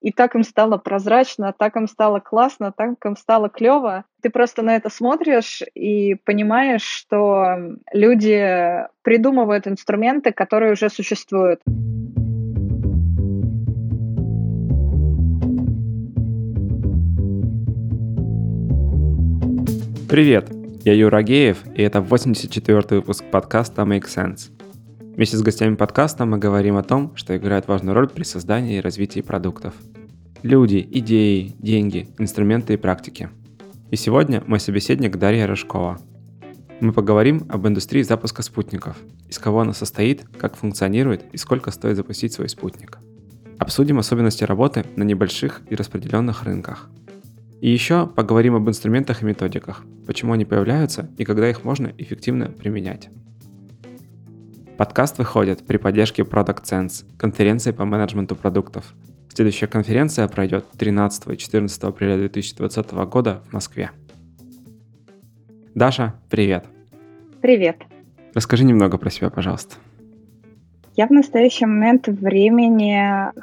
и так им стало прозрачно, так им стало классно, так им стало клево. Ты просто на это смотришь и понимаешь, что люди придумывают инструменты, которые уже существуют. Привет, я Юра Геев, и это 84-й выпуск подкаста Make Sense. Вместе с гостями подкаста мы говорим о том, что играет важную роль при создании и развитии продуктов. Люди, идеи, деньги, инструменты и практики. И сегодня мой собеседник Дарья Рожкова. Мы поговорим об индустрии запуска спутников, из кого она состоит, как функционирует и сколько стоит запустить свой спутник. Обсудим особенности работы на небольших и распределенных рынках. И еще поговорим об инструментах и методиках, почему они появляются и когда их можно эффективно применять. Подкаст выходит при поддержке Product Sense, конференции по менеджменту продуктов. Следующая конференция пройдет 13 и 14 апреля 2020 года в Москве. Даша, привет. Привет. Расскажи немного про себя, пожалуйста. Я в настоящий момент времени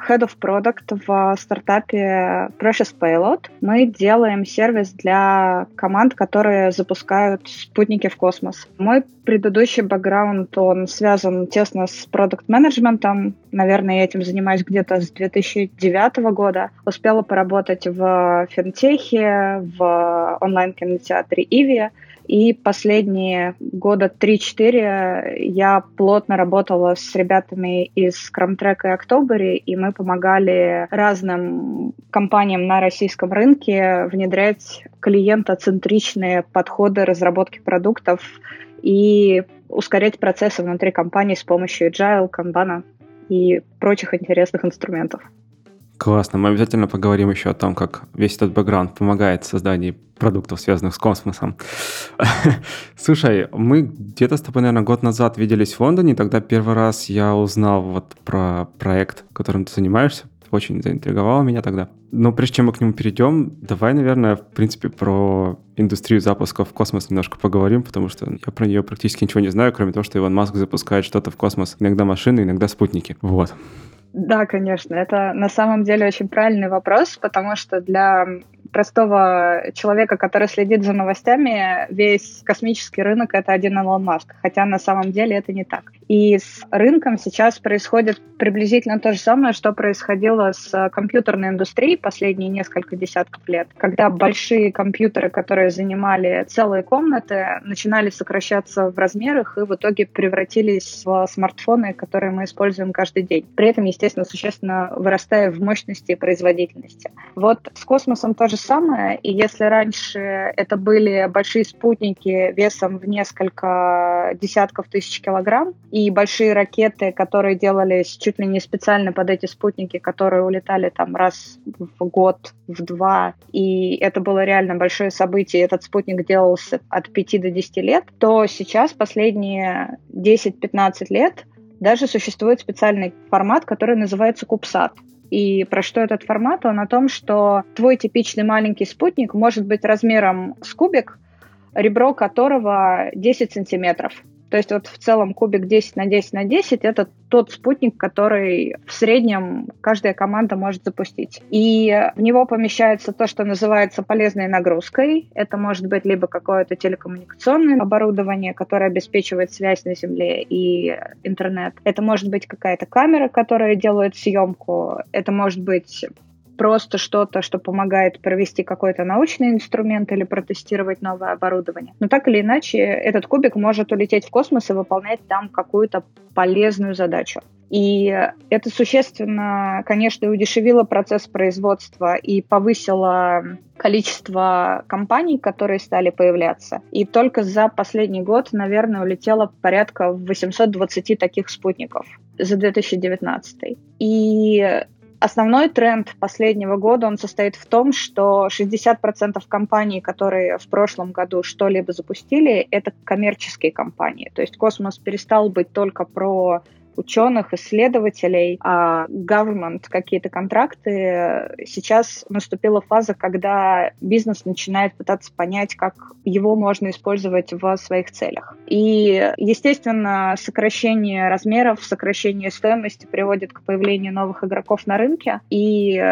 Head of Product в стартапе Precious Payload. Мы делаем сервис для команд, которые запускают спутники в космос. Мой предыдущий бэкграунд, он связан тесно с продукт-менеджментом. Наверное, я этим занимаюсь где-то с 2009 года. Успела поработать в финтехе, в онлайн-кинотеатре Иви. И последние года 3-4 я плотно работала с ребятами из Scrum и October, и мы помогали разным компаниям на российском рынке внедрять клиентоцентричные подходы разработки продуктов и ускорять процессы внутри компании с помощью Agile, Kanban и прочих интересных инструментов. Классно. Мы обязательно поговорим еще о том, как весь этот бэкграунд помогает в создании продуктов, связанных с космосом. Слушай, мы где-то с тобой, наверное, год назад виделись в Лондоне, тогда первый раз я узнал вот про проект, которым ты занимаешься, очень заинтриговало меня тогда. Но прежде чем мы к нему перейдем, давай, наверное, в принципе, про индустрию запуска в космос немножко поговорим, потому что я про нее практически ничего не знаю, кроме того, что Иван Маск запускает что-то в космос. Иногда машины, иногда спутники. Вот. Да, конечно, это на самом деле очень правильный вопрос, потому что для простого человека, который следит за новостями, весь космический рынок — это один Илон Маск, хотя на самом деле это не так. И с рынком сейчас происходит приблизительно то же самое, что происходило с компьютерной индустрией последние несколько десятков лет, когда большие компьютеры, которые занимали целые комнаты, начинали сокращаться в размерах и в итоге превратились в смартфоны, которые мы используем каждый день. При этом, естественно, существенно вырастая в мощности и производительности. Вот с космосом тоже самое. И если раньше это были большие спутники весом в несколько десятков тысяч килограмм и большие ракеты, которые делались чуть ли не специально под эти спутники, которые улетали там раз в год, в два, и это было реально большое событие, этот спутник делался от 5 до 10 лет, то сейчас последние 10-15 лет даже существует специальный формат, который называется Кубсат. И про что этот формат? Он о том, что твой типичный маленький спутник может быть размером с кубик, ребро которого 10 сантиметров. То есть вот в целом кубик 10 на 10 на 10 это тот спутник, который в среднем каждая команда может запустить. И в него помещается то, что называется полезной нагрузкой. Это может быть либо какое-то телекоммуникационное оборудование, которое обеспечивает связь на Земле и интернет. Это может быть какая-то камера, которая делает съемку. Это может быть просто что-то, что помогает провести какой-то научный инструмент или протестировать новое оборудование. Но так или иначе, этот кубик может улететь в космос и выполнять там какую-то полезную задачу. И это существенно, конечно, удешевило процесс производства и повысило количество компаний, которые стали появляться. И только за последний год, наверное, улетело порядка 820 таких спутников за 2019. И Основной тренд последнего года, он состоит в том, что 60% компаний, которые в прошлом году что-либо запустили, это коммерческие компании. То есть космос перестал быть только про ученых, исследователей, а government какие-то контракты, сейчас наступила фаза, когда бизнес начинает пытаться понять, как его можно использовать в своих целях. И, естественно, сокращение размеров, сокращение стоимости приводит к появлению новых игроков на рынке. И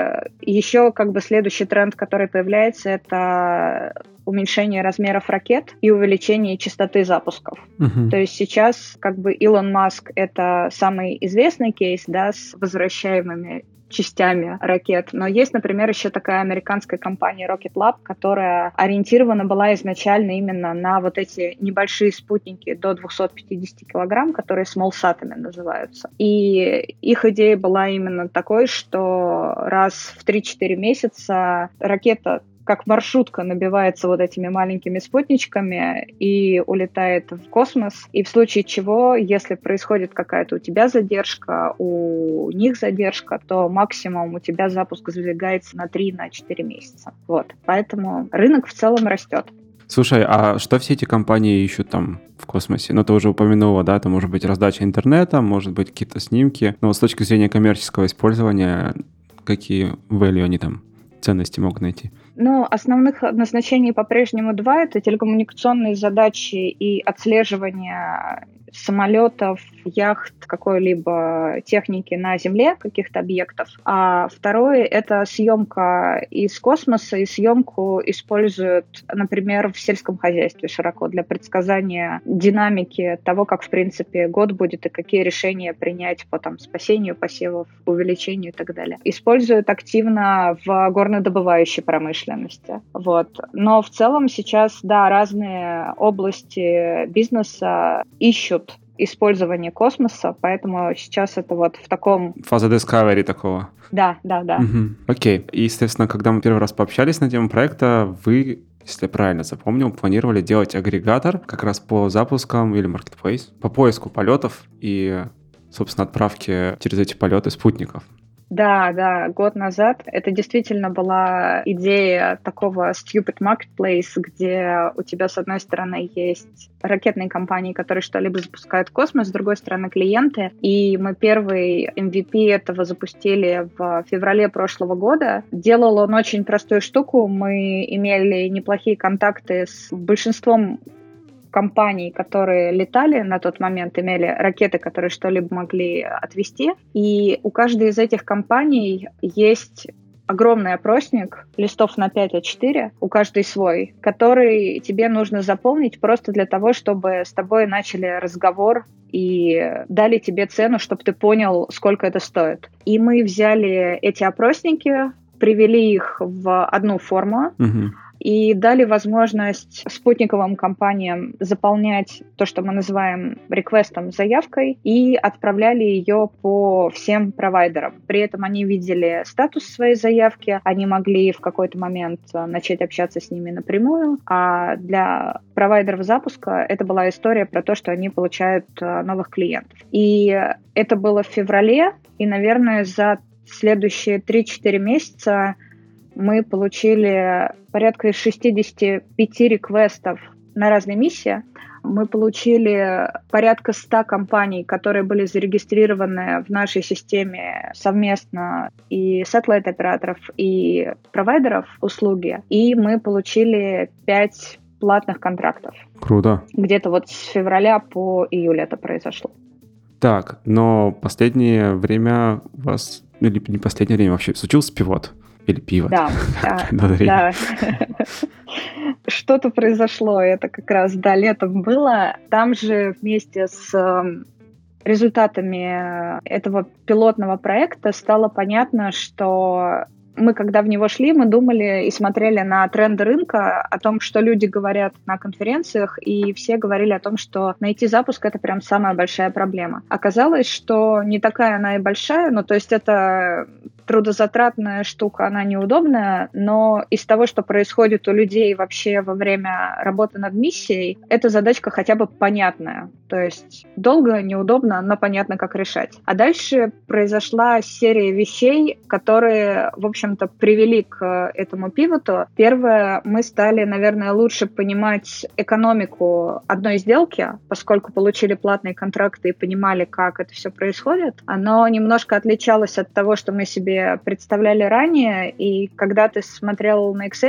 еще как бы следующий тренд, который появляется, это уменьшение размеров ракет и увеличение частоты запусков. Uh-huh. То есть сейчас как бы Илон Маск это самый известный кейс, да, с возвращаемыми частями ракет. Но есть, например, еще такая американская компания Rocket Lab, которая ориентирована была изначально именно на вот эти небольшие спутники до 250 килограмм, которые смолсатами называются. И их идея была именно такой, что раз в 3-4 месяца ракета как маршрутка набивается вот этими маленькими спутничками и улетает в космос. И в случае чего, если происходит какая-то у тебя задержка, у них задержка, то максимум у тебя запуск сдвигается на 3-4 на месяца. Вот. Поэтому рынок в целом растет. Слушай, а что все эти компании ищут там в космосе? Ну, ты уже упомянула, да, это может быть раздача интернета, может быть какие-то снимки. Но с точки зрения коммерческого использования, какие value они там, ценности могут найти? Ну, основных назначений по-прежнему два. Это телекоммуникационные задачи и отслеживание самолетов, яхт, какой-либо техники на Земле, каких-то объектов. А второе — это съемка из космоса, и съемку используют, например, в сельском хозяйстве широко для предсказания динамики того, как, в принципе, год будет и какие решения принять по там, спасению посевов, увеличению и так далее. Используют активно в горнодобывающей промышленности. Вот. Но в целом сейчас, да, разные области бизнеса ищут использование космоса, поэтому сейчас это вот в таком... Фаза Discovery такого. Да, да, да. Угу. Окей. И, естественно, когда мы первый раз пообщались на тему проекта, вы если я правильно запомнил, планировали делать агрегатор как раз по запускам или marketplace, по поиску полетов и, собственно, отправке через эти полеты спутников. Да, да, год назад это действительно была идея такого stupid marketplace, где у тебя с одной стороны есть ракетные компании, которые что-либо запускают в космос, с другой стороны клиенты. И мы первый MVP этого запустили в феврале прошлого года. Делал он очень простую штуку. Мы имели неплохие контакты с большинством компаний, которые летали на тот момент, имели ракеты, которые что-либо могли отвести. И у каждой из этих компаний есть огромный опросник, листов на 5 А4, у каждой свой, который тебе нужно заполнить просто для того, чтобы с тобой начали разговор и дали тебе цену, чтобы ты понял, сколько это стоит. И мы взяли эти опросники, привели их в одну форму, угу и дали возможность спутниковым компаниям заполнять то, что мы называем реквестом, заявкой, и отправляли ее по всем провайдерам. При этом они видели статус своей заявки, они могли в какой-то момент начать общаться с ними напрямую, а для провайдеров запуска это была история про то, что они получают э, новых клиентов. И это было в феврале, и, наверное, за следующие 3-4 месяца мы получили порядка 65 реквестов на разные миссии. Мы получили порядка 100 компаний, которые были зарегистрированы в нашей системе совместно и сателлайт-операторов, и провайдеров услуги. И мы получили 5 платных контрактов. Круто. Где-то вот с февраля по июль это произошло. Так, но последнее время у вас, или не последнее время вообще, случился пивот? Или пиво. Да, да, да. Что-то произошло, это как раз, да, летом было. Там же вместе с эм, результатами этого пилотного проекта стало понятно, что мы, когда в него шли, мы думали и смотрели на тренды рынка, о том, что люди говорят на конференциях, и все говорили о том, что найти запуск — это прям самая большая проблема. Оказалось, что не такая она и большая, ну, то есть это трудозатратная штука, она неудобная, но из того, что происходит у людей вообще во время работы над миссией, эта задачка хотя бы понятная. То есть долго, неудобно, но понятно, как решать. А дальше произошла серия вещей, которые, в общем, общем-то, привели к этому пивоту. Первое, мы стали, наверное, лучше понимать экономику одной сделки, поскольку получили платные контракты и понимали, как это все происходит. Оно немножко отличалось от того, что мы себе представляли ранее, и когда ты смотрел на Excel,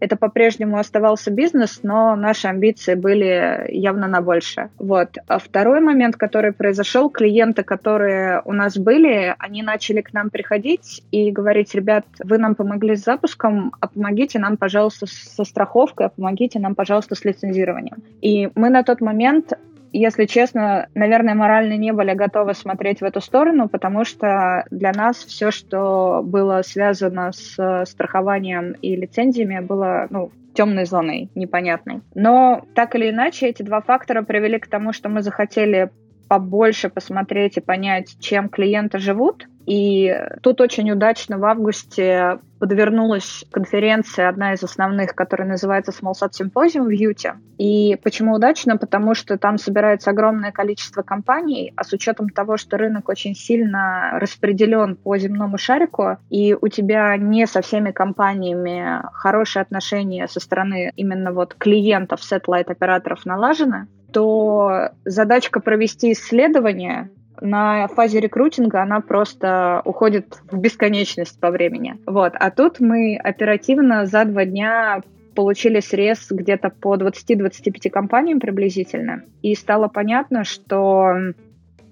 это по-прежнему оставался бизнес, но наши амбиции были явно на больше. Вот. А второй момент, который произошел, клиенты, которые у нас были, они начали к нам приходить и говорить, ребят, вы нам помогли с запуском, а помогите нам, пожалуйста, со страховкой, а помогите нам, пожалуйста, с лицензированием. И мы на тот момент если честно, наверное, морально не были готовы смотреть в эту сторону, потому что для нас все, что было связано с страхованием и лицензиями, было ну, темной зоной, непонятной. Но так или иначе, эти два фактора привели к тому, что мы захотели побольше посмотреть и понять, чем клиенты живут, и тут очень удачно в августе подвернулась конференция, одна из основных, которая называется Smallsat Symposium в Юте. И почему удачно? Потому что там собирается огромное количество компаний, а с учетом того, что рынок очень сильно распределен по земному шарику, и у тебя не со всеми компаниями хорошие отношения со стороны именно вот клиентов, сателлайт-операторов налажены, то задачка провести исследование на фазе рекрутинга она просто уходит в бесконечность по времени. Вот. А тут мы оперативно за два дня получили срез где-то по 20-25 компаниям приблизительно. И стало понятно, что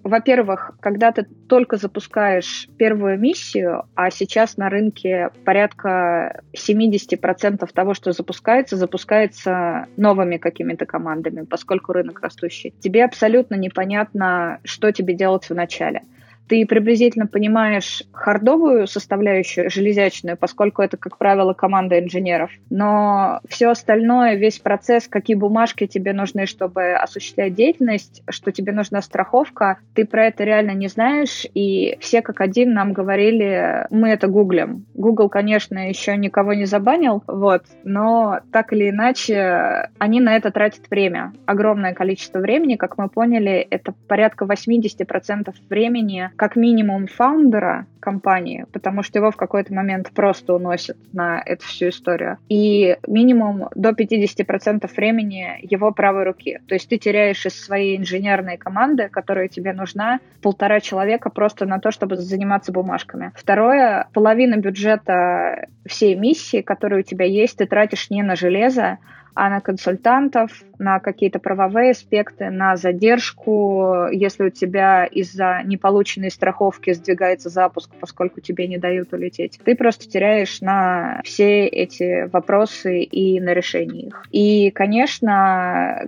во-первых, когда ты только запускаешь первую миссию, а сейчас на рынке порядка 70% того, что запускается, запускается новыми какими-то командами, поскольку рынок растущий, тебе абсолютно непонятно, что тебе делать в начале ты приблизительно понимаешь хардовую составляющую, железячную, поскольку это, как правило, команда инженеров. Но все остальное, весь процесс, какие бумажки тебе нужны, чтобы осуществлять деятельность, что тебе нужна страховка, ты про это реально не знаешь. И все как один нам говорили, мы это гуглим. Google, конечно, еще никого не забанил, вот, но так или иначе они на это тратят время. Огромное количество времени, как мы поняли, это порядка 80% времени, как минимум фаундера компании, потому что его в какой-то момент просто уносят на эту всю историю. И минимум до 50% времени его правой руки. То есть ты теряешь из своей инженерной команды, которая тебе нужна, полтора человека просто на то, чтобы заниматься бумажками. Второе, половина бюджета всей миссии, которая у тебя есть, ты тратишь не на железо, а на консультантов, на какие-то правовые аспекты, на задержку, если у тебя из-за неполученной страховки сдвигается запуск, поскольку тебе не дают улететь. Ты просто теряешь на все эти вопросы и на решение их. И, конечно,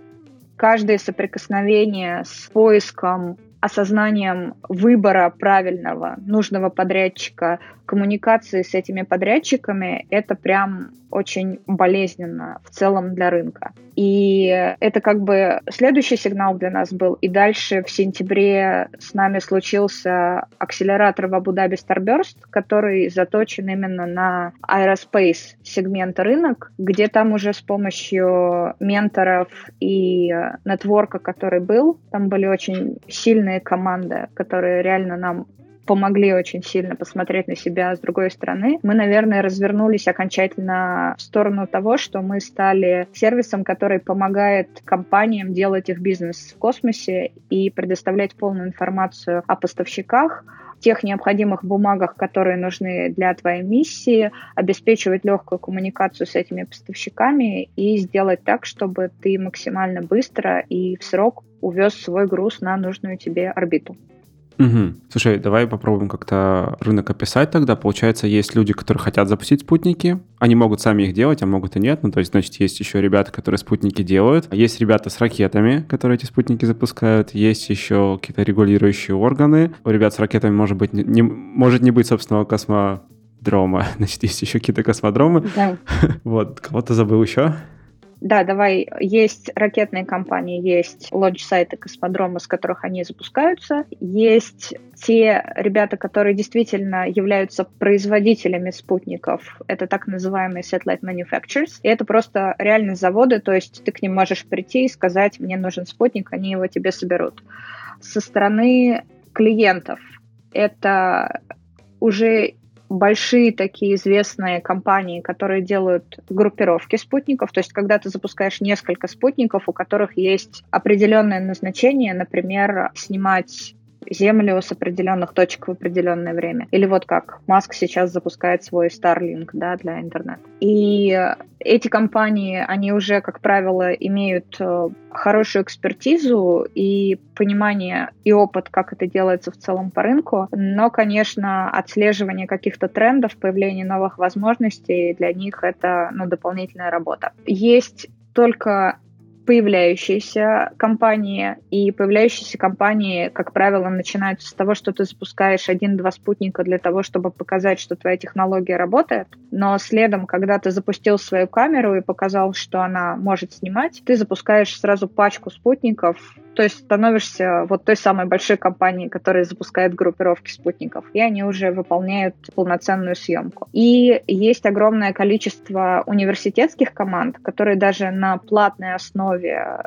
каждое соприкосновение с поиском осознанием выбора правильного, нужного подрядчика, коммуникации с этими подрядчиками, это прям очень болезненно в целом для рынка. И это как бы следующий сигнал для нас был. И дальше в сентябре с нами случился акселератор в Абу-Даби Starburst, который заточен именно на aerospace сегмент рынок, где там уже с помощью менторов и нетворка, который был, там были очень сильные команды, которые реально нам помогли очень сильно посмотреть на себя с другой стороны, мы, наверное, развернулись окончательно в сторону того, что мы стали сервисом, который помогает компаниям делать их бизнес в космосе и предоставлять полную информацию о поставщиках, тех необходимых бумагах, которые нужны для твоей миссии, обеспечивать легкую коммуникацию с этими поставщиками и сделать так, чтобы ты максимально быстро и в срок увез свой груз на нужную тебе орбиту. Угу. Слушай, давай попробуем как-то рынок описать тогда. Получается, есть люди, которые хотят запустить спутники, они могут сами их делать, а могут и нет. Ну, то есть, значит, есть еще ребята, которые спутники делают. Есть ребята с ракетами, которые эти спутники запускают. Есть еще какие-то регулирующие органы. У ребят с ракетами может быть не, не, может не быть собственного космодрома. Значит, есть еще какие-то космодромы. Да. Вот, кого-то забыл еще. Да, давай, есть ракетные компании, есть лонч-сайты космодрома, с которых они запускаются, есть те ребята, которые действительно являются производителями спутников, это так называемые satellite manufacturers, и это просто реальные заводы, то есть ты к ним можешь прийти и сказать, мне нужен спутник, они его тебе соберут. Со стороны клиентов это уже большие такие известные компании, которые делают группировки спутников. То есть, когда ты запускаешь несколько спутников, у которых есть определенное назначение, например, снимать Землю с определенных точек в определенное время. Или вот как Маск сейчас запускает свой Starlink да, для интернета. И эти компании, они уже, как правило, имеют э, хорошую экспертизу и понимание и опыт, как это делается в целом по рынку. Но, конечно, отслеживание каких-то трендов, появление новых возможностей для них это ну, дополнительная работа. Есть только появляющиеся компании, и появляющиеся компании, как правило, начинаются с того, что ты запускаешь один-два спутника для того, чтобы показать, что твоя технология работает, но следом, когда ты запустил свою камеру и показал, что она может снимать, ты запускаешь сразу пачку спутников, то есть становишься вот той самой большой компанией, которая запускает группировки спутников, и они уже выполняют полноценную съемку. И есть огромное количество университетских команд, которые даже на платной основе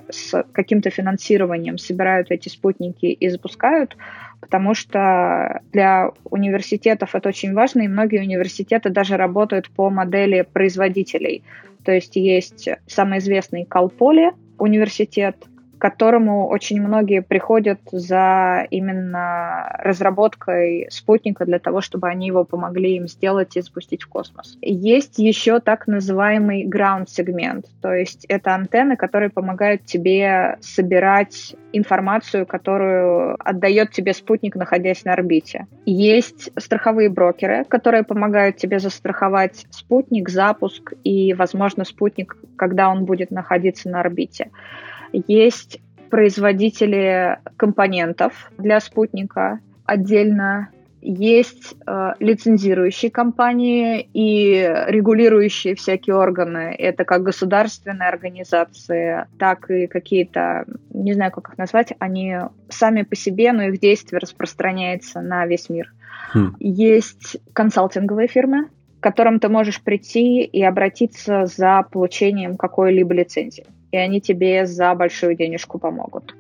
с каким-то финансированием собирают эти спутники и запускают, потому что для университетов это очень важно, и многие университеты даже работают по модели производителей. То есть есть самый известный Калполи университет, к которому очень многие приходят за именно разработкой спутника для того, чтобы они его помогли им сделать и спустить в космос. Есть еще так называемый ground сегмент, то есть это антенны, которые помогают тебе собирать информацию, которую отдает тебе спутник, находясь на орбите. Есть страховые брокеры, которые помогают тебе застраховать спутник, запуск и, возможно, спутник, когда он будет находиться на орбите. Есть производители компонентов для спутника отдельно, есть э, лицензирующие компании и регулирующие всякие органы. Это как государственные организации, так и какие-то, не знаю, как их назвать, они сами по себе, но их действие распространяется на весь мир. Хм. Есть консалтинговые фирмы, к которым ты можешь прийти и обратиться за получением какой-либо лицензии и они тебе за большую денежку помогут.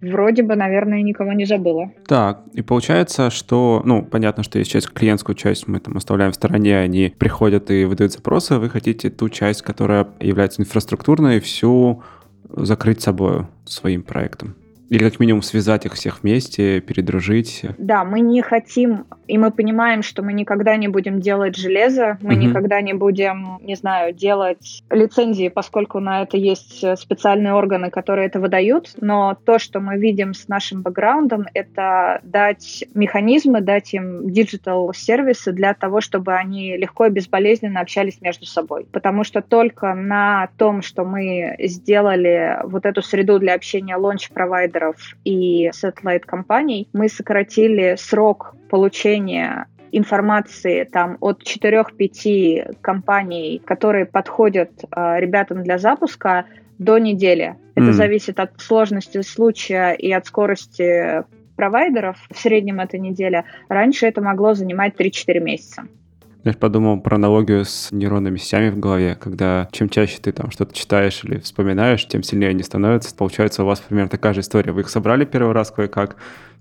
Вроде бы, наверное, никого не забыла. Так, и получается, что, ну, понятно, что есть часть, клиентскую часть мы там оставляем в стороне, они приходят и выдают запросы, вы хотите ту часть, которая является инфраструктурной, всю закрыть собой своим проектом. Или как минимум связать их всех вместе, передружить. Да, мы не хотим, и мы понимаем, что мы никогда не будем делать железо, мы угу. никогда не будем, не знаю, делать лицензии, поскольку на это есть специальные органы, которые это выдают. Но то, что мы видим с нашим бэкграундом, это дать механизмы, дать им digital сервисы для того, чтобы они легко и безболезненно общались между собой. Потому что только на том, что мы сделали вот эту среду для общения лонч-провайдера провайдеров и satellite-компаний, мы сократили срок получения информации там от 4-5 компаний, которые подходят э, ребятам для запуска, до недели. Это mm. зависит от сложности случая и от скорости провайдеров. В среднем это неделя. Раньше это могло занимать 3-4 месяца. Я подумал про аналогию с нейронными сетями в голове, когда чем чаще ты там что-то читаешь или вспоминаешь, тем сильнее они становятся. Получается, у вас примерно такая же история. Вы их собрали первый раз кое-как,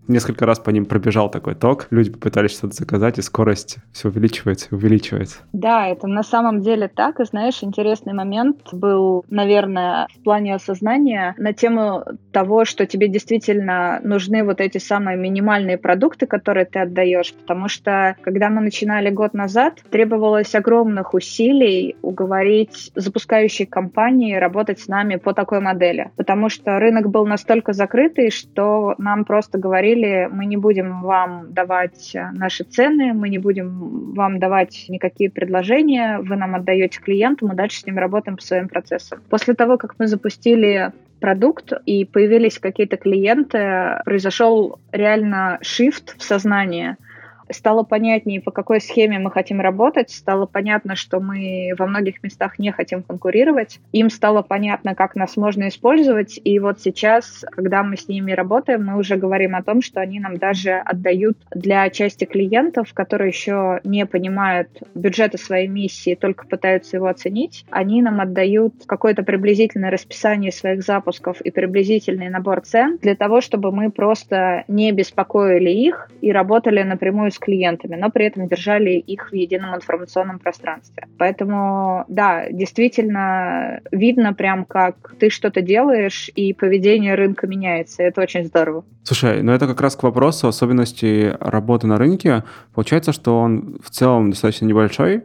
несколько раз по ним пробежал такой ток, люди попытались что-то заказать, и скорость все увеличивается и увеличивается. Да, это на самом деле так. И знаешь, интересный момент был, наверное, в плане осознания на тему того, что тебе действительно нужны вот эти самые минимальные продукты, которые ты отдаешь. Потому что, когда мы начинали год назад, требовалось огромных усилий уговорить запускающие компании работать с нами по такой модели. Потому что рынок был настолько закрытый, что нам просто говорили, говорили, мы не будем вам давать э, наши цены, мы не будем вам давать никакие предложения, вы нам отдаете клиенту, мы дальше с ним работаем по своим процессам. После того, как мы запустили продукт и появились какие-то клиенты, произошел реально shift в сознании – стало понятнее, по какой схеме мы хотим работать, стало понятно, что мы во многих местах не хотим конкурировать, им стало понятно, как нас можно использовать, и вот сейчас, когда мы с ними работаем, мы уже говорим о том, что они нам даже отдают для части клиентов, которые еще не понимают бюджета своей миссии, только пытаются его оценить, они нам отдают какое-то приблизительное расписание своих запусков и приблизительный набор цен для того, чтобы мы просто не беспокоили их и работали напрямую с клиентами, но при этом держали их в едином информационном пространстве. Поэтому, да, действительно видно прям, как ты что-то делаешь, и поведение рынка меняется. Это очень здорово. Слушай, ну это как раз к вопросу особенностей работы на рынке. Получается, что он в целом достаточно небольшой,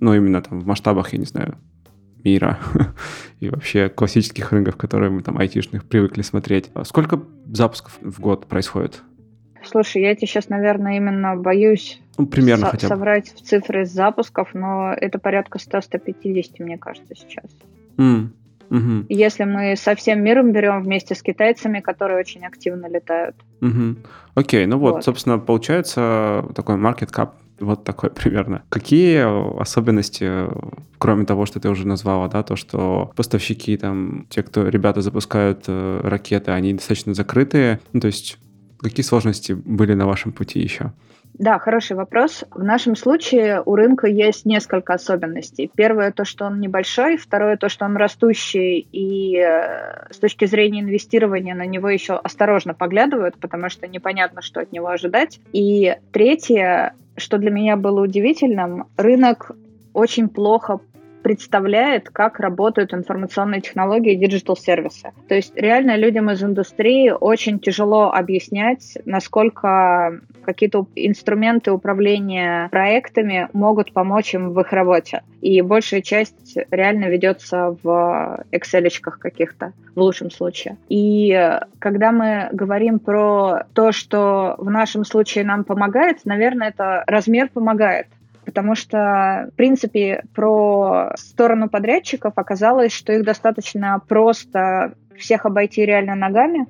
ну именно там в масштабах, я не знаю, мира и вообще классических рынков, которые мы там айтишных привыкли смотреть. Сколько запусков в год происходит? Слушай, я тебе сейчас, наверное, именно боюсь ну, примерно со- хотя бы. соврать в цифры запусков, но это порядка 100-150, мне кажется, сейчас. Mm. Угу. Если мы со всем миром берем вместе с китайцами, которые очень активно летают. Угу. Окей, ну вот, вот, собственно, получается такой market cap вот такой примерно. Какие особенности, кроме того, что ты уже назвала, да, то, что поставщики, там, те, кто, ребята запускают э, ракеты, они достаточно закрытые, ну, то есть какие сложности были на вашем пути еще? Да, хороший вопрос. В нашем случае у рынка есть несколько особенностей. Первое то, что он небольшой, второе то, что он растущий, и э, с точки зрения инвестирования на него еще осторожно поглядывают, потому что непонятно, что от него ожидать. И третье, что для меня было удивительным, рынок очень плохо представляет, как работают информационные технологии и digital-сервисы. То есть реально людям из индустрии очень тяжело объяснять, насколько какие-то инструменты управления проектами могут помочь им в их работе. И большая часть реально ведется в Excel каких-то, в лучшем случае. И когда мы говорим про то, что в нашем случае нам помогает, наверное, это размер помогает потому что, в принципе, про сторону подрядчиков оказалось, что их достаточно просто всех обойти реально ногами,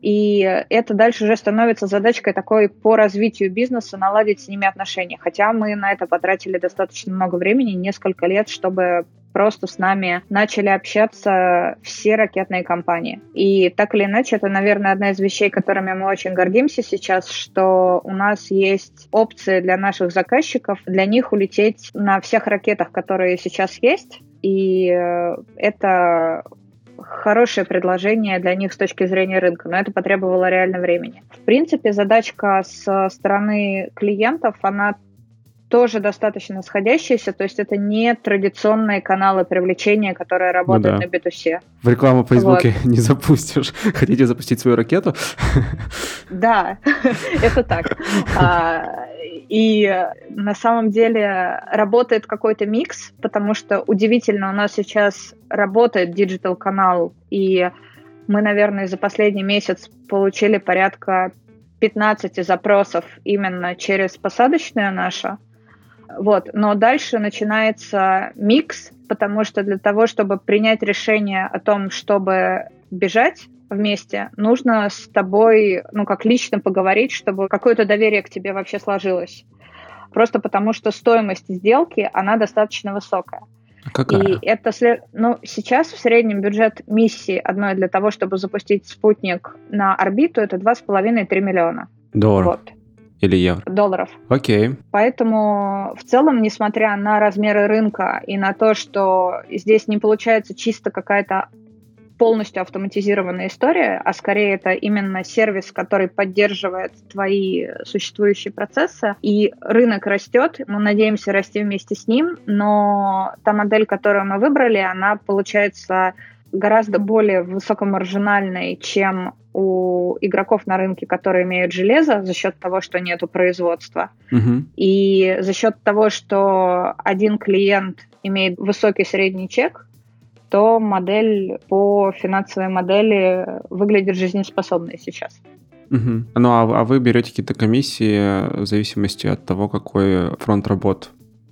и это дальше уже становится задачкой такой по развитию бизнеса, наладить с ними отношения. Хотя мы на это потратили достаточно много времени, несколько лет, чтобы просто с нами начали общаться все ракетные компании. И так или иначе, это, наверное, одна из вещей, которыми мы очень гордимся сейчас, что у нас есть опции для наших заказчиков, для них улететь на всех ракетах, которые сейчас есть. И э, это хорошее предложение для них с точки зрения рынка, но это потребовало реально времени. В принципе, задачка с стороны клиентов, она тоже достаточно сходящиеся, то есть это не традиционные каналы привлечения, которые работают ну, да. на B2C. В рекламу в Фейсбуке вот. не запустишь. Хотите запустить свою ракету? Да, это так. И на самом деле работает какой-то микс, потому что удивительно, у нас сейчас работает digital-канал, и мы, наверное, за последний месяц получили порядка 15 запросов именно через посадочное наше. Вот. Но дальше начинается микс, потому что для того, чтобы принять решение о том, чтобы бежать вместе, нужно с тобой, ну, как лично поговорить, чтобы какое-то доверие к тебе вообще сложилось. Просто потому что стоимость сделки, она достаточно высокая. А какая? И это, ну, сейчас в среднем бюджет миссии одной для того, чтобы запустить спутник на орбиту, это 2,5-3 миллиона. Долларов. Вот. Или евро? Долларов. Окей. Поэтому в целом, несмотря на размеры рынка и на то, что здесь не получается чисто какая-то полностью автоматизированная история, а скорее это именно сервис, который поддерживает твои существующие процессы. И рынок растет, мы надеемся расти вместе с ним, но та модель, которую мы выбрали, она получается гораздо более высокомаржинальной, чем у игроков на рынке, которые имеют железо за счет того, что нету производства. Угу. И за счет того, что один клиент имеет высокий средний чек, то модель по финансовой модели выглядит жизнеспособной сейчас. Угу. Ну а, а вы берете какие-то комиссии в зависимости от того, какой фронт работ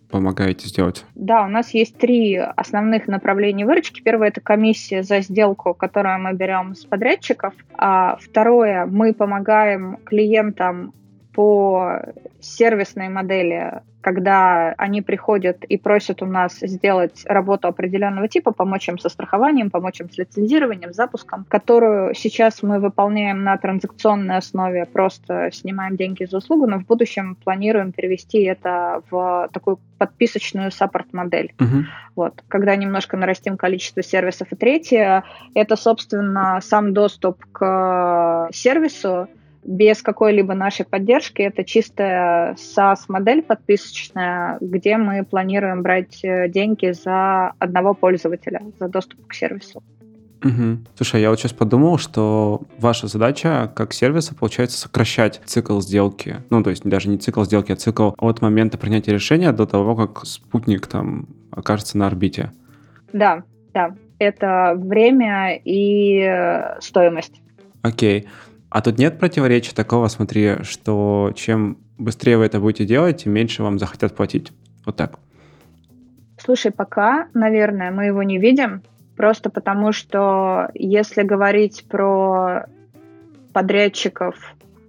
помогаете сделать? Да, у нас есть три основных направления выручки. Первое – это комиссия за сделку, которую мы берем с подрядчиков. А второе – мы помогаем клиентам по сервисной модели когда они приходят и просят у нас сделать работу определенного типа, помочь им со страхованием, помочь им с лицензированием, запуском, которую сейчас мы выполняем на транзакционной основе, просто снимаем деньги за услугу, но в будущем планируем перевести это в такую подписочную саппорт-модель. Uh-huh. Вот, когда немножко нарастим количество сервисов. И третье, это, собственно, сам доступ к сервису, без какой-либо нашей поддержки. Это чистая SaaS-модель подписочная, где мы планируем брать э, деньги за одного пользователя, за доступ к сервису. Угу. Слушай, я вот сейчас подумал, что ваша задача как сервиса получается сокращать цикл сделки. Ну, то есть даже не цикл сделки, а цикл от момента принятия решения до того, как спутник там окажется на орбите. Да, да. Это время и э, стоимость. Окей. А тут нет противоречия такого, смотри, что чем быстрее вы это будете делать, тем меньше вам захотят платить. Вот так. Слушай, пока, наверное, мы его не видим, просто потому что если говорить про подрядчиков,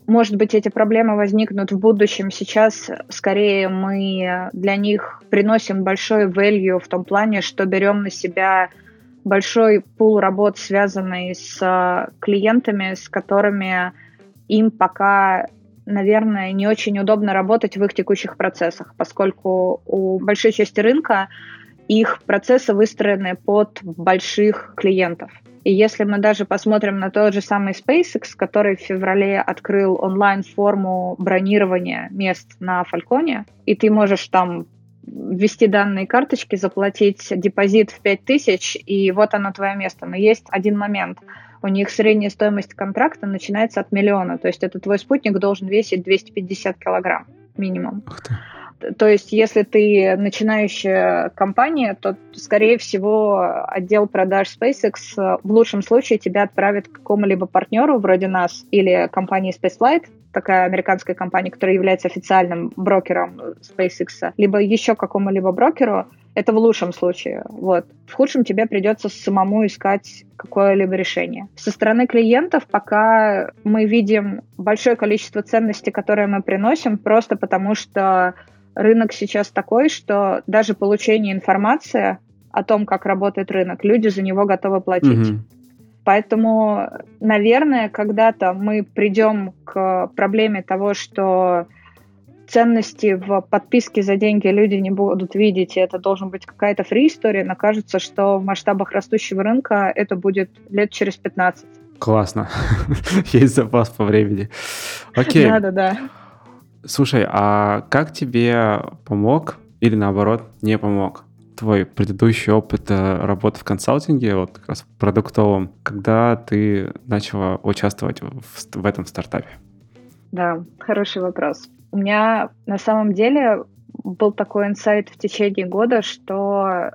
может быть, эти проблемы возникнут в будущем. Сейчас скорее мы для них приносим большой value в том плане, что берем на себя большой пул работ, связанный с э, клиентами, с которыми им пока, наверное, не очень удобно работать в их текущих процессах, поскольку у большой части рынка их процессы выстроены под больших клиентов. И если мы даже посмотрим на тот же самый SpaceX, который в феврале открыл онлайн-форму бронирования мест на Фальконе, и ты можешь там ввести данные карточки, заплатить депозит в 5000, и вот оно твое место. Но есть один момент. У них средняя стоимость контракта начинается от миллиона. То есть это твой спутник должен весить 250 килограмм минимум. То есть, если ты начинающая компания, то, скорее всего, отдел продаж SpaceX в лучшем случае тебя отправит к какому-либо партнеру вроде нас или компании Spaceflight, такая американская компания, которая является официальным брокером SpaceX, либо еще какому-либо брокеру, это в лучшем случае. Вот. В худшем тебе придется самому искать какое-либо решение. Со стороны клиентов пока мы видим большое количество ценностей, которые мы приносим, просто потому что рынок сейчас такой, что даже получение информации о том, как работает рынок, люди за него готовы платить. Угу. Поэтому, наверное, когда-то мы придем к проблеме того, что ценности в подписке за деньги люди не будут видеть, и это должен быть какая-то фри-история, но кажется, что в масштабах растущего рынка это будет лет через 15. Классно. Есть запас по времени. Окей. Да-да-да. Слушай, а как тебе помог или наоборот не помог твой предыдущий опыт э, работы в консалтинге, вот как раз продуктовом, когда ты начала участвовать в, в этом стартапе? Да, хороший вопрос. У меня на самом деле был такой инсайт в течение года, что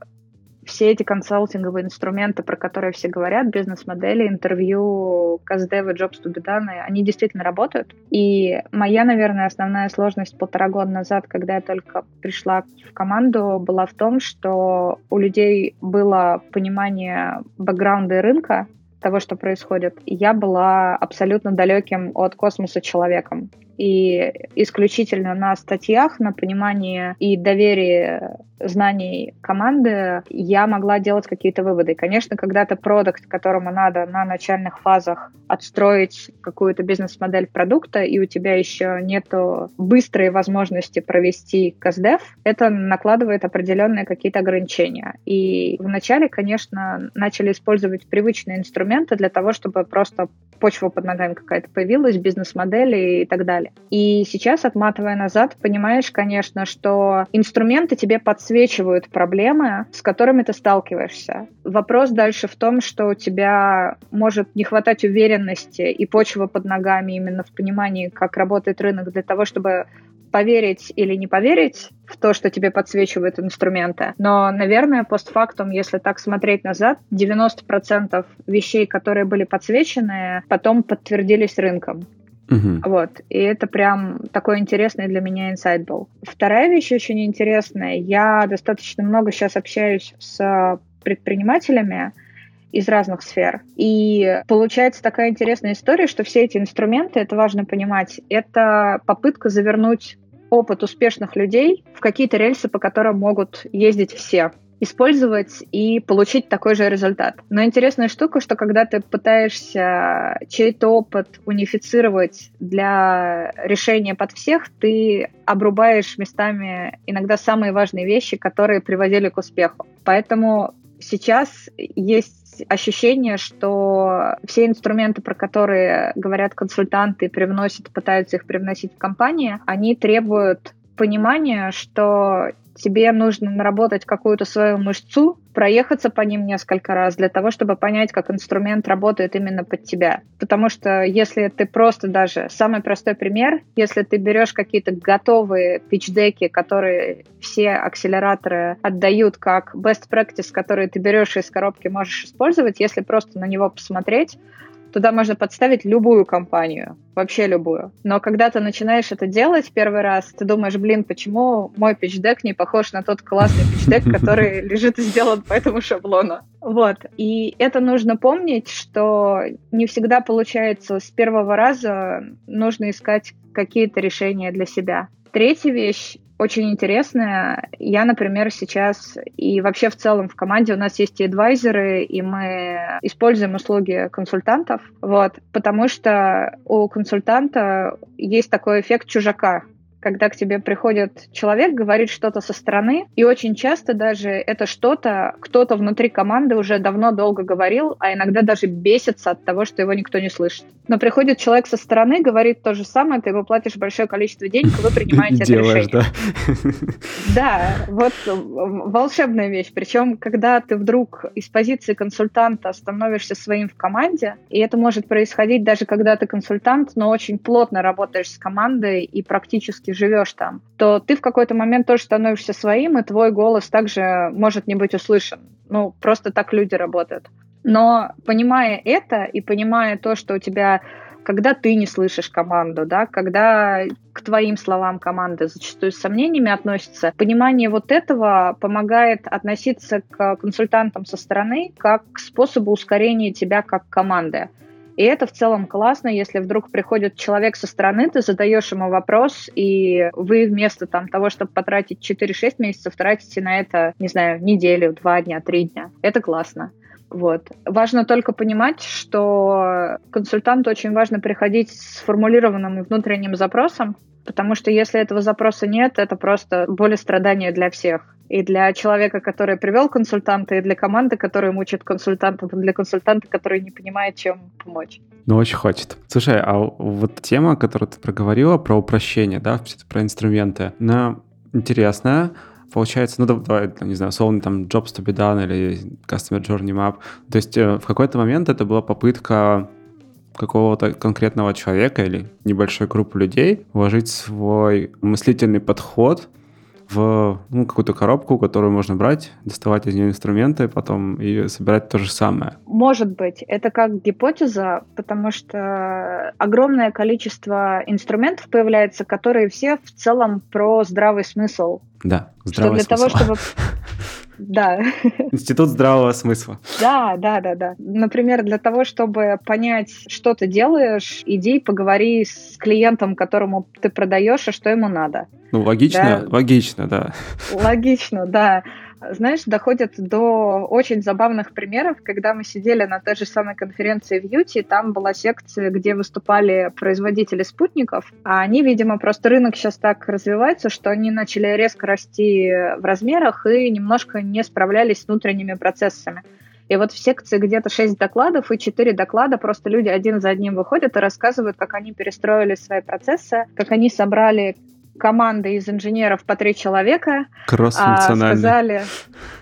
все эти консалтинговые инструменты, про которые все говорят, бизнес-модели, интервью, каздевы, jobs to be done, они действительно работают. И моя, наверное, основная сложность полтора года назад, когда я только пришла в команду, была в том, что у людей было понимание бэкграунда рынка, того, что происходит. Я была абсолютно далеким от космоса человеком и исключительно на статьях, на понимании и доверии знаний команды я могла делать какие-то выводы. Конечно, когда-то продукт, которому надо на начальных фазах отстроить какую-то бизнес-модель продукта, и у тебя еще нету быстрой возможности провести КСДФ, это накладывает определенные какие-то ограничения. И вначале, конечно, начали использовать привычные инструменты для того, чтобы просто почва под ногами какая-то появилась, бизнес-модели и так далее. И сейчас, отматывая назад, понимаешь, конечно, что инструменты тебе подсвечивают проблемы, с которыми ты сталкиваешься. Вопрос дальше в том, что у тебя может не хватать уверенности и почвы под ногами именно в понимании, как работает рынок, для того, чтобы поверить или не поверить в то, что тебе подсвечивают инструменты. Но, наверное, постфактум, если так смотреть назад, 90% вещей, которые были подсвечены, потом подтвердились рынком. Угу. Вот. И это прям такой интересный для меня инсайт был. Вторая вещь очень интересная. Я достаточно много сейчас общаюсь с предпринимателями из разных сфер. И получается такая интересная история, что все эти инструменты, это важно понимать, это попытка завернуть опыт успешных людей в какие-то рельсы, по которым могут ездить все использовать и получить такой же результат. Но интересная штука, что когда ты пытаешься чей-то опыт унифицировать для решения под всех, ты обрубаешь местами иногда самые важные вещи, которые приводили к успеху. Поэтому сейчас есть ощущение, что все инструменты, про которые говорят консультанты, привносят, пытаются их привносить в компании, они требуют понимания, что тебе нужно наработать какую-то свою мышцу, проехаться по ним несколько раз для того, чтобы понять, как инструмент работает именно под тебя. Потому что если ты просто даже, самый простой пример, если ты берешь какие-то готовые пичдеки, которые все акселераторы отдают как best practice, которые ты берешь из коробки, можешь использовать, если просто на него посмотреть, Туда можно подставить любую компанию, вообще любую. Но когда ты начинаешь это делать первый раз, ты думаешь, блин, почему мой пичдек не похож на тот классный пичдек, который лежит и сделан по этому шаблону. Вот. И это нужно помнить, что не всегда получается с первого раза, нужно искать какие-то решения для себя. Третья вещь очень интересная. Я, например, сейчас и вообще в целом в команде у нас есть и адвайзеры, и мы используем услуги консультантов, вот, потому что у консультанта есть такой эффект чужака когда к тебе приходит человек, говорит что-то со стороны, и очень часто даже это что-то кто-то внутри команды уже давно долго говорил, а иногда даже бесится от того, что его никто не слышит. Но приходит человек со стороны, говорит то же самое, ты ему платишь большое количество денег, и вы принимаете это решение. Да? да, вот волшебная вещь. Причем, когда ты вдруг из позиции консультанта становишься своим в команде, и это может происходить даже когда ты консультант, но очень плотно работаешь с командой и практически живешь там, то ты в какой-то момент тоже становишься своим, и твой голос также может не быть услышан. Ну, просто так люди работают. Но понимая это и понимая то, что у тебя когда ты не слышишь команду, да, когда к твоим словам команды зачастую с сомнениями относится, понимание вот этого помогает относиться к консультантам со стороны как к способу ускорения тебя как команды. И это в целом классно, если вдруг приходит человек со стороны, ты задаешь ему вопрос, и вы вместо там, того, чтобы потратить 4-6 месяцев, тратите на это, не знаю, неделю, два дня, три дня. Это классно. Вот. Важно только понимать, что консультанту очень важно приходить с сформулированным внутренним запросом, потому что если этого запроса нет, это просто боль и страдания для всех и для человека, который привел консультанта, и для команды, которая мучает консультантов, и для консультанта, который не понимает, чем помочь. Ну, очень хочет. Слушай, а вот тема, которую ты проговорила про упрощение, да, про инструменты, она интересная. Получается, ну, давай, не знаю, условно, там, Jobs to be done или Customer Journey Map. То есть э, в какой-то момент это была попытка какого-то конкретного человека или небольшой группы людей вложить свой мыслительный подход в ну, какую-то коробку, которую можно брать, доставать из нее инструменты, потом и собирать то же самое. Может быть. Это как гипотеза, потому что огромное количество инструментов появляется, которые все в целом про здравый смысл. Да, здравый что для смысл. того, чтобы Да. Институт здравого смысла. Да, да, да, да. Например, для того, чтобы понять, что ты делаешь, иди поговори с клиентом, которому ты продаешь, а что ему надо. Ну, логично, да? логично, да. Логично, да знаешь, доходят до очень забавных примеров, когда мы сидели на той же самой конференции в Юте, там была секция, где выступали производители спутников, а они, видимо, просто рынок сейчас так развивается, что они начали резко расти в размерах и немножко не справлялись с внутренними процессами. И вот в секции где-то 6 докладов и 4 доклада просто люди один за одним выходят и рассказывают, как они перестроили свои процессы, как они собрали команда из инженеров по три человека. А, сказали,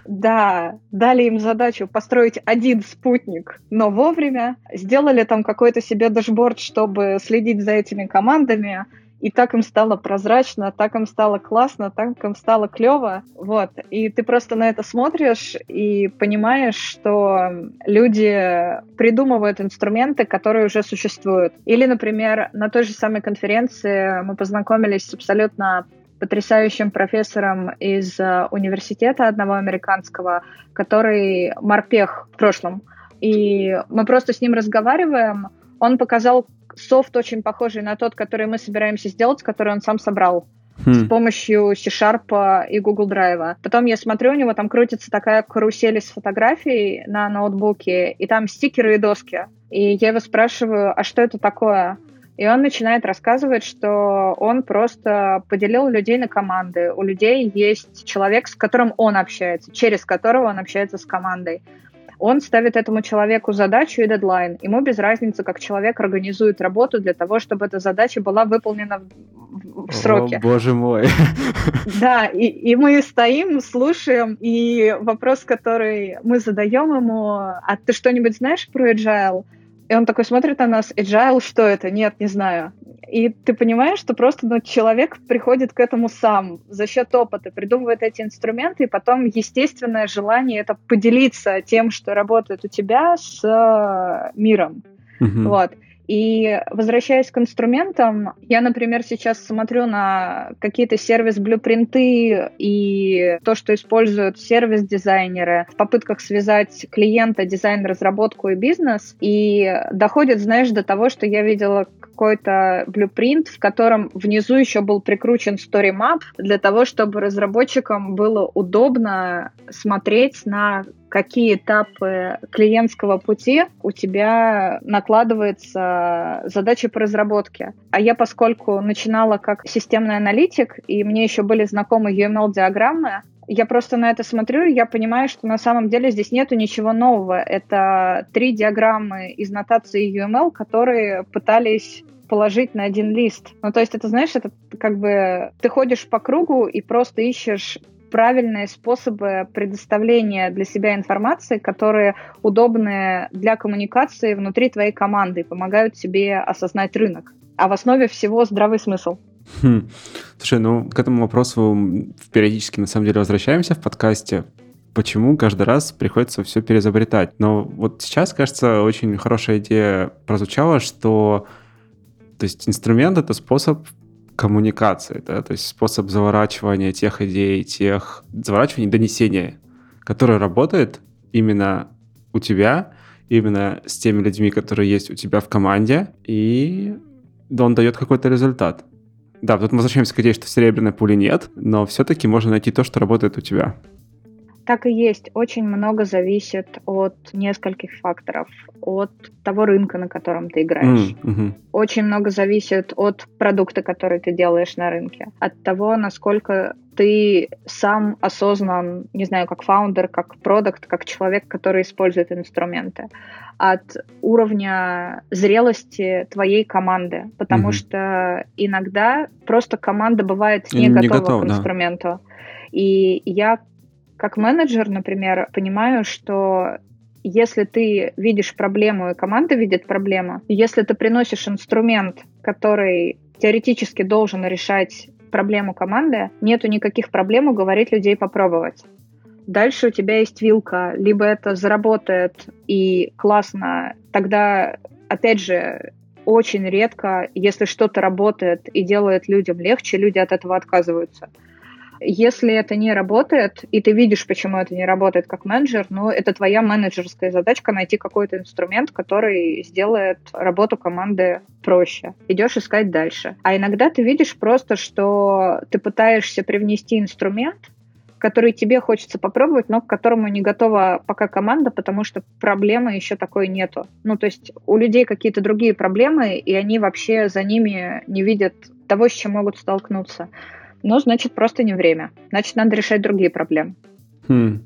да, дали им задачу построить один спутник, но вовремя. Сделали там какой-то себе дашборд, чтобы следить за этими командами и так им стало прозрачно, так им стало классно, так им стало клево, вот. И ты просто на это смотришь и понимаешь, что люди придумывают инструменты, которые уже существуют. Или, например, на той же самой конференции мы познакомились с абсолютно потрясающим профессором из э, университета одного американского, который морпех в прошлом. И мы просто с ним разговариваем. Он показал софт очень похожий на тот, который мы собираемся сделать, который он сам собрал хм. с помощью C-Sharp и Google Drive. Потом я смотрю, у него там крутится такая карусель с фотографией на ноутбуке, и там стикеры и доски. И я его спрашиваю, а что это такое? И он начинает рассказывать, что он просто поделил людей на команды. У людей есть человек, с которым он общается, через которого он общается с командой. Он ставит этому человеку задачу и дедлайн. Ему без разницы, как человек организует работу для того, чтобы эта задача была выполнена в, в сроке. О, боже мой. Да, и, и мы стоим, слушаем, и вопрос, который мы задаем ему, а ты что-нибудь знаешь про agile? И он такой смотрит на нас, agile, что это? Нет, не знаю. И ты понимаешь, что просто ну, человек приходит к этому сам за счет опыта, придумывает эти инструменты, и потом естественное желание это поделиться тем, что работает у тебя с э, миром. Mm-hmm. Вот. И возвращаясь к инструментам, я, например, сейчас смотрю на какие-то сервис-блюпринты и то, что используют сервис-дизайнеры в попытках связать клиента, дизайн-разработку и бизнес, и доходит, знаешь, до того, что я видела какой-то блюпринт, в котором внизу еще был прикручен story map для того, чтобы разработчикам было удобно смотреть на какие этапы клиентского пути у тебя накладывается задача по разработке. А я, поскольку начинала как системный аналитик, и мне еще были знакомы UML-диаграммы, я просто на это смотрю, и я понимаю, что на самом деле здесь нету ничего нового. Это три диаграммы из нотации UML, которые пытались положить на один лист. Ну, то есть это, знаешь, это как бы ты ходишь по кругу и просто ищешь правильные способы предоставления для себя информации, которые удобны для коммуникации внутри твоей команды помогают тебе осознать рынок. А в основе всего здравый смысл. Хм. Слушай, ну к этому вопросу периодически на самом деле возвращаемся в подкасте. Почему каждый раз приходится все перезабретать? Но вот сейчас, кажется, очень хорошая идея прозвучала, что то есть инструмент — это способ коммуникации, да, то есть способ заворачивания тех идей, тех заворачивания, донесения, который работает именно у тебя, именно с теми людьми, которые есть у тебя в команде, и он дает какой-то результат. Да, тут мы возвращаемся к идее, что серебряной пули нет, но все-таки можно найти то, что работает у тебя. Так и есть. Очень много зависит от нескольких факторов. От того рынка, на котором ты играешь. Mm-hmm. Очень много зависит от продукта, который ты делаешь на рынке. От того, насколько ты сам осознан, не знаю, как фаундер, как продукт, как человек, который использует инструменты, от уровня зрелости твоей команды, потому mm-hmm. что иногда просто команда бывает не, не готова готов, к инструменту. Да. И я как менеджер, например, понимаю, что если ты видишь проблему, и команда видит проблему, если ты приносишь инструмент, который теоретически должен решать проблему команды, нету никаких проблем уговорить людей попробовать. Дальше у тебя есть вилка, либо это заработает и классно, тогда, опять же, очень редко, если что-то работает и делает людям легче, люди от этого отказываются. Если это не работает, и ты видишь, почему это не работает как менеджер, ну, это твоя менеджерская задачка найти какой-то инструмент, который сделает работу команды проще. Идешь искать дальше. А иногда ты видишь просто, что ты пытаешься привнести инструмент, который тебе хочется попробовать, но к которому не готова пока команда, потому что проблемы еще такой нету. Ну, то есть у людей какие-то другие проблемы, и они вообще за ними не видят того, с чем могут столкнуться. Ну, значит, просто не время. Значит, надо решать другие проблемы. Хм.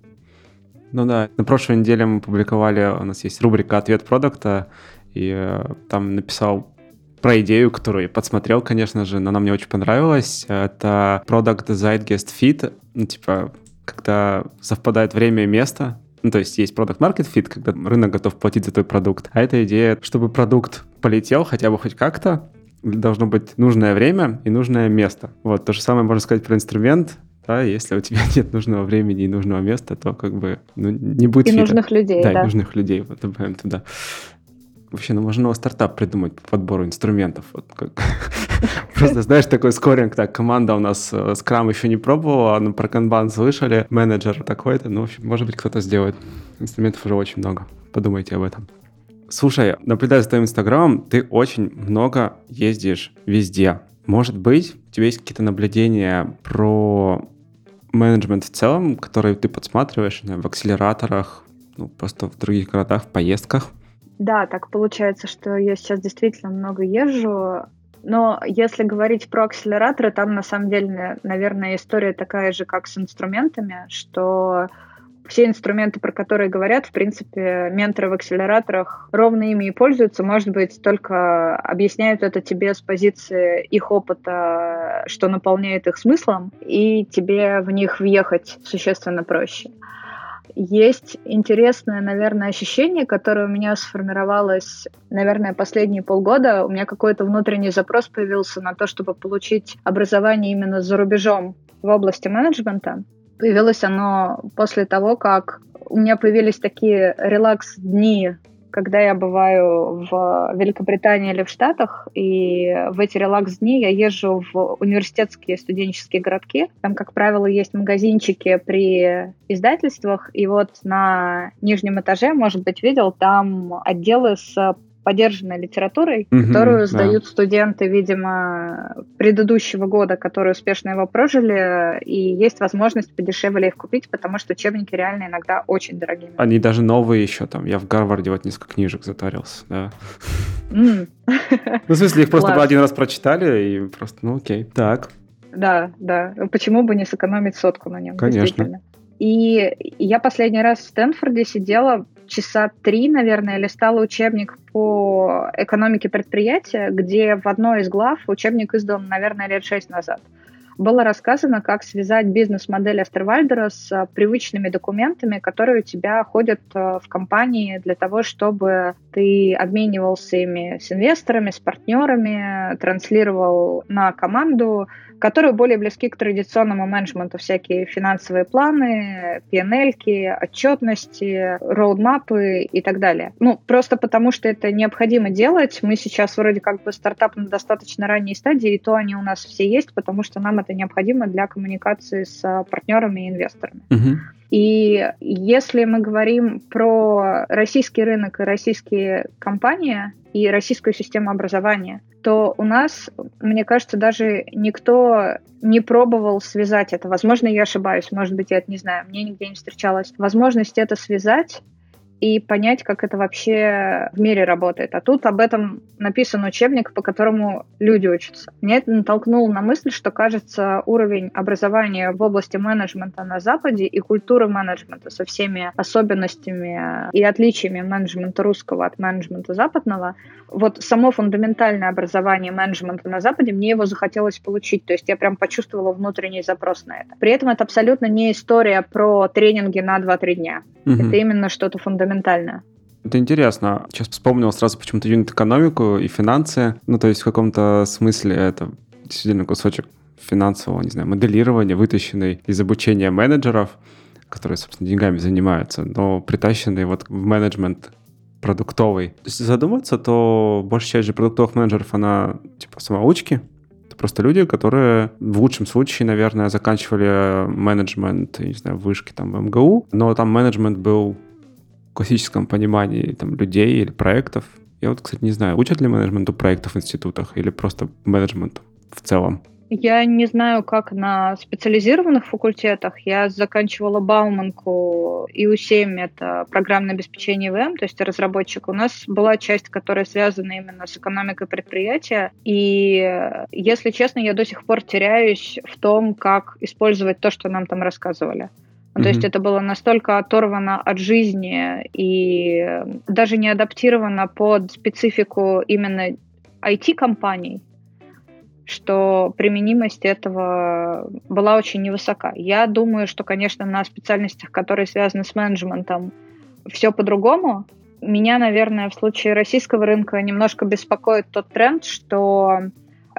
Ну да, на прошлой неделе мы публиковали, у нас есть рубрика «Ответ продукта», и э, там написал про идею, которую я подсмотрел, конечно же, но она мне очень понравилась. Это Product Zeitgeist Fit, ну, типа, когда совпадает время и место, ну, то есть есть Product Market Fit, когда рынок готов платить за твой продукт. А эта идея, чтобы продукт полетел хотя бы хоть как-то, должно быть нужное время и нужное место. Вот, то же самое можно сказать про инструмент, да, если у тебя нет нужного времени и нужного места, то как бы ну, не будет И фита. нужных людей, да. да. и нужных людей, вот добавим туда. Вообще, ну можно новый стартап придумать по подбору инструментов. Вот как... Просто, знаешь, такой скоринг, так, команда у нас скрам э, еще не пробовала, но про канбан слышали, менеджер такой-то, ну, в общем, может быть, кто-то сделает. Инструментов уже очень много. Подумайте об этом. Слушай, наблюдая за твоим инстаграмом, ты очень много ездишь везде. Может быть, у тебя есть какие-то наблюдения про менеджмент в целом, которые ты подсматриваешь в акселераторах, ну, просто в других городах, в поездках. Да, так получается, что я сейчас действительно много езжу. Но если говорить про акселераторы, там на самом деле, наверное, история такая же, как с инструментами, что все инструменты, про которые говорят, в принципе, менторы в акселераторах ровно ими и пользуются. Может быть, только объясняют это тебе с позиции их опыта, что наполняет их смыслом, и тебе в них въехать существенно проще. Есть интересное, наверное, ощущение, которое у меня сформировалось, наверное, последние полгода. У меня какой-то внутренний запрос появился на то, чтобы получить образование именно за рубежом в области менеджмента. Появилось оно после того, как у меня появились такие релакс-дни, когда я бываю в Великобритании или в Штатах, и в эти релакс-дни я езжу в университетские студенческие городки. Там, как правило, есть магазинчики при издательствах, и вот на нижнем этаже, может быть, видел, там отделы с поддержанной литературой, угу, которую сдают да. студенты, видимо, предыдущего года, которые успешно его прожили, и есть возможность подешевле их купить, потому что учебники реально иногда очень дорогие. Они даже новые еще там. Я в Гарварде вот несколько книжек затарился, да. Ну, в смысле, их просто один раз прочитали, и просто, ну окей. Так. Да, да. Почему бы не сэкономить сотку на нем? Конечно. И я последний раз в Стэнфорде сидела часа три, наверное, листала учебник по экономике предприятия, где в одной из глав учебник издан, наверное, лет шесть назад. Было рассказано, как связать бизнес-модель Астервальдера с привычными документами, которые у тебя ходят э, в компании для того, чтобы ты обменивался ими с инвесторами, с партнерами, транслировал на команду которые более близки к традиционному менеджменту, всякие финансовые планы, PNL, отчетности, роудмапы и так далее. Ну, просто потому что это необходимо делать. Мы сейчас вроде как бы стартап на достаточно ранней стадии, и то они у нас все есть, потому что нам это необходимо для коммуникации с партнерами и инвесторами. Uh-huh. И если мы говорим про российский рынок и российские компании и российскую систему образования, то у нас, мне кажется, даже никто не пробовал связать это. Возможно, я ошибаюсь, может быть, я это не знаю, мне нигде не встречалась. Возможность это связать и понять, как это вообще в мире работает. А тут об этом написан учебник, по которому люди учатся. Меня это натолкнуло на мысль, что, кажется, уровень образования в области менеджмента на Западе и культуры менеджмента со всеми особенностями и отличиями менеджмента русского от менеджмента западного, вот само фундаментальное образование менеджмента на Западе, мне его захотелось получить. То есть я прям почувствовала внутренний запрос на это. При этом это абсолютно не история про тренинги на 2-3 дня. Угу. Это именно что-то фундаментальное. Это интересно. Сейчас вспомнил сразу почему-то юнит-экономику и финансы. Ну, то есть в каком-то смысле это действительно кусочек финансового, не знаю, моделирования, вытащенный из обучения менеджеров, которые, собственно, деньгами занимаются, но притащенный вот в менеджмент продуктовый. Если задуматься, то большая часть же продуктовых менеджеров, она типа самоучки, это просто люди, которые в лучшем случае, наверное, заканчивали менеджмент, не знаю, вышки там в МГУ, но там менеджмент был классическом понимании там людей или проектов. Я вот, кстати, не знаю, учат ли менеджменту проектов в институтах или просто менеджменту в целом? Я не знаю, как на специализированных факультетах. Я заканчивала Бауманку и У7, это программное обеспечение ВМ, то есть разработчик. У нас была часть, которая связана именно с экономикой предприятия. И, если честно, я до сих пор теряюсь в том, как использовать то, что нам там рассказывали. Mm-hmm. То есть это было настолько оторвано от жизни и даже не адаптировано под специфику именно IT-компаний, что применимость этого была очень невысока. Я думаю, что, конечно, на специальностях, которые связаны с менеджментом, все по-другому. Меня, наверное, в случае российского рынка немножко беспокоит тот тренд, что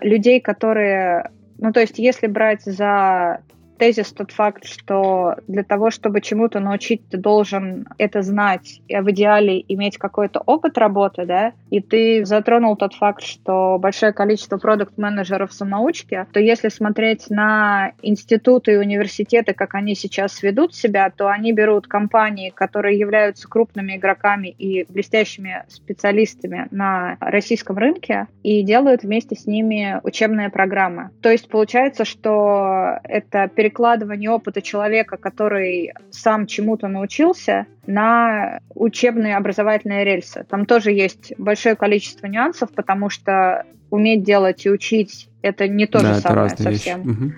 людей, которые... Ну, то есть, если брать за тезис тот факт, что для того, чтобы чему-то научить, ты должен это знать, и в идеале иметь какой-то опыт работы, да, и ты затронул тот факт, что большое количество продукт-менеджеров самоучки, то если смотреть на институты и университеты, как они сейчас ведут себя, то они берут компании, которые являются крупными игроками и блестящими специалистами на российском рынке, и делают вместе с ними учебные программы. То есть получается, что это переключение перекладывание опыта человека, который сам чему-то научился, на учебные образовательные рельсы. Там тоже есть большое количество нюансов, потому что уметь делать и учить это не то да, же самое совсем. Угу.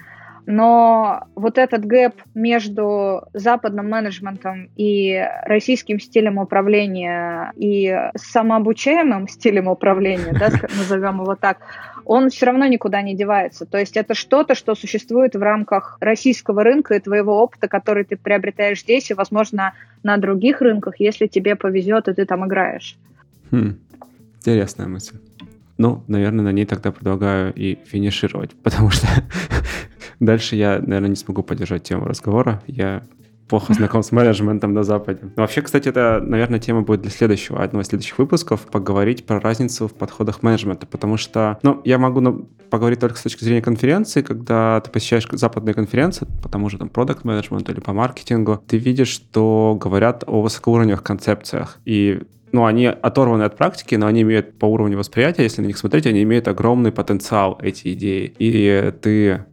Но вот этот гэп между западным менеджментом и российским стилем управления и самообучаемым стилем управления, да, назовем его так, он все равно никуда не девается. То есть это что-то, что существует в рамках российского рынка и твоего опыта, который ты приобретаешь здесь и, возможно, на других рынках, если тебе повезет, и ты там играешь. Хм. Интересная мысль. Ну, наверное, на ней тогда предлагаю и финишировать, потому что дальше я, наверное, не смогу поддержать тему разговора. Я плохо знаком с менеджментом на Западе. вообще, кстати, это, наверное, тема будет для следующего, одного из следующих выпусков, поговорить про разницу в подходах менеджмента, потому что, ну, я могу ну, поговорить только с точки зрения конференции, когда ты посещаешь западные конференции, по тому же там продукт менеджменту или по маркетингу, ты видишь, что говорят о высокоуровневых концепциях, и ну, они оторваны от практики, но они имеют по уровню восприятия, если на них смотреть, они имеют огромный потенциал, эти идеи. И ты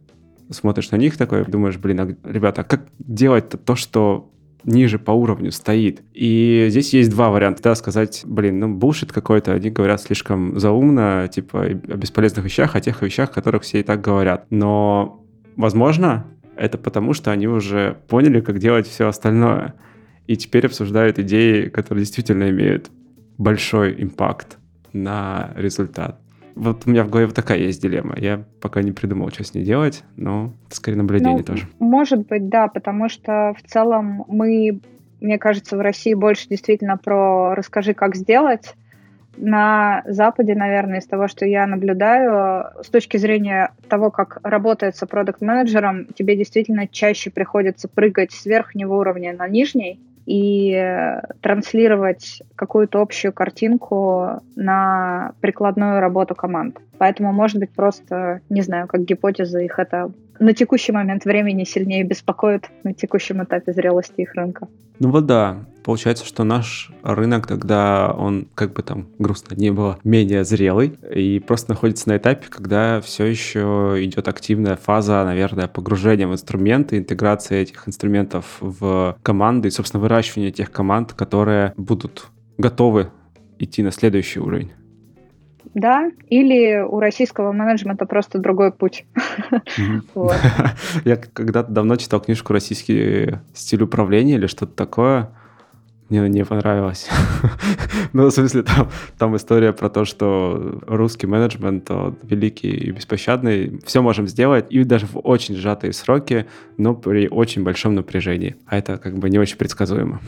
смотришь на них такой, думаешь, блин, а, ребята, а как делать то, что ниже по уровню стоит. И здесь есть два варианта. Да, сказать, блин, ну, булшит какой-то. Они говорят слишком заумно, типа, о бесполезных вещах, о тех вещах, о которых все и так говорят. Но, возможно, это потому, что они уже поняли, как делать все остальное и теперь обсуждают идеи, которые действительно имеют большой импакт на результат. Вот у меня в голове вот такая есть дилемма. Я пока не придумал, что с ней делать, но это скорее наблюдение ну, тоже. Может быть, да, потому что в целом мы, мне кажется, в России больше действительно про «расскажи, как сделать», на Западе, наверное, из того, что я наблюдаю, с точки зрения того, как работает продукт-менеджером, тебе действительно чаще приходится прыгать с верхнего уровня на нижний, и э, транслировать какую-то общую картинку на прикладную работу команд. Поэтому, может быть, просто, не знаю, как гипотеза их это на текущий момент времени сильнее беспокоит на текущем этапе зрелости их рынка. Ну вот да, получается, что наш рынок тогда, он, как бы там грустно не было, менее зрелый и просто находится на этапе, когда все еще идет активная фаза, наверное, погружения в инструменты, интеграция этих инструментов в команды и, собственно, выращивание тех команд, которые будут готовы идти на следующий уровень да, или у российского менеджмента просто другой путь. Я когда-то давно читал книжку «Российский стиль управления» или что-то такое. Мне не понравилось. ну, в смысле, там, там история про то, что русский менеджмент великий и беспощадный. Все можем сделать, и даже в очень сжатые сроки, но при очень большом напряжении. А это как бы не очень предсказуемо.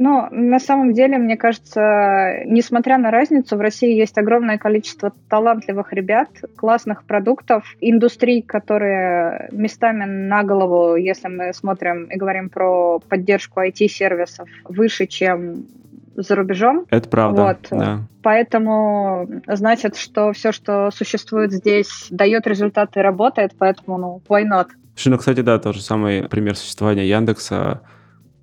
Ну, на самом деле, мне кажется, несмотря на разницу, в России есть огромное количество талантливых ребят, классных продуктов, индустрий, которые местами на голову, если мы смотрим и говорим про поддержку IT-сервисов, выше, чем за рубежом. Это правда. Вот. Да. Поэтому значит, что все, что существует здесь, дает результаты и работает, поэтому, ну, why not? Ну, кстати, да, тот же самый пример существования Яндекса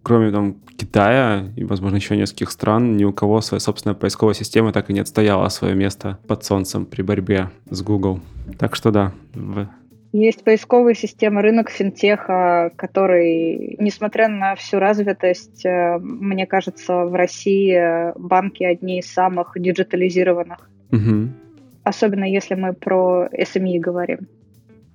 кроме там Китая и, возможно, еще нескольких стран, ни у кого своя собственная поисковая система так и не отстояла свое место под солнцем при борьбе с Google. Так что да. В... Есть поисковые системы, рынок финтеха, который, несмотря на всю развитость, э, мне кажется, в России банки одни из самых диджитализированных. Угу. Особенно если мы про SME говорим.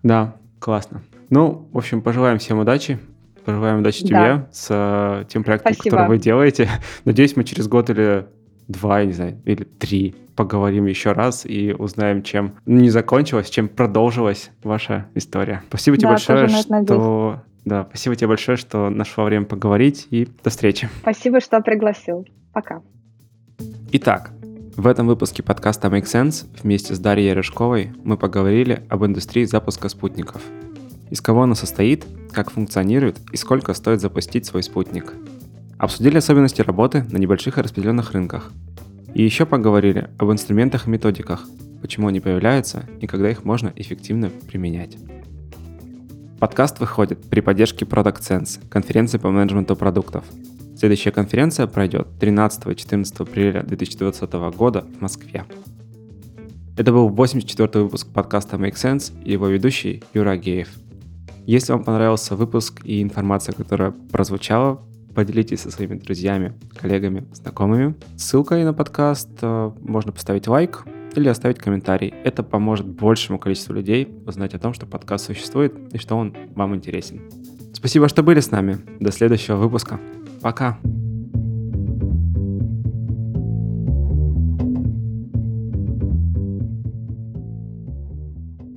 Да, классно. Ну, в общем, пожелаем всем удачи. Пожелаем удачи да. тебе с э, тем проектом, Спасибо. который вы делаете. Надеюсь, мы через год или два, я не знаю, или три поговорим еще раз и узнаем, чем не закончилась, чем продолжилась ваша история. Спасибо тебе да, большое, что... Да, спасибо тебе большое, что нашла время поговорить, и до встречи. Спасибо, что пригласил. Пока. Итак, в этом выпуске подкаста Make Sense вместе с Дарьей Рыжковой мы поговорили об индустрии запуска спутников – из кого она состоит, как функционирует и сколько стоит запустить свой спутник. Обсудили особенности работы на небольших и распределенных рынках. И еще поговорили об инструментах и методиках, почему они появляются и когда их можно эффективно применять. Подкаст выходит при поддержке Product Sense, конференции по менеджменту продуктов. Следующая конференция пройдет 13-14 апреля 2020 года в Москве. Это был 84 выпуск подкаста Make Sense и его ведущий Юра Геев – Если вам понравился выпуск и информация, которая прозвучала, поделитесь со своими друзьями, коллегами, знакомыми. Ссылкой на подкаст э, можно поставить лайк или оставить комментарий. Это поможет большему количеству людей узнать о том, что подкаст существует и что он вам интересен. Спасибо, что были с нами. До следующего выпуска. Пока.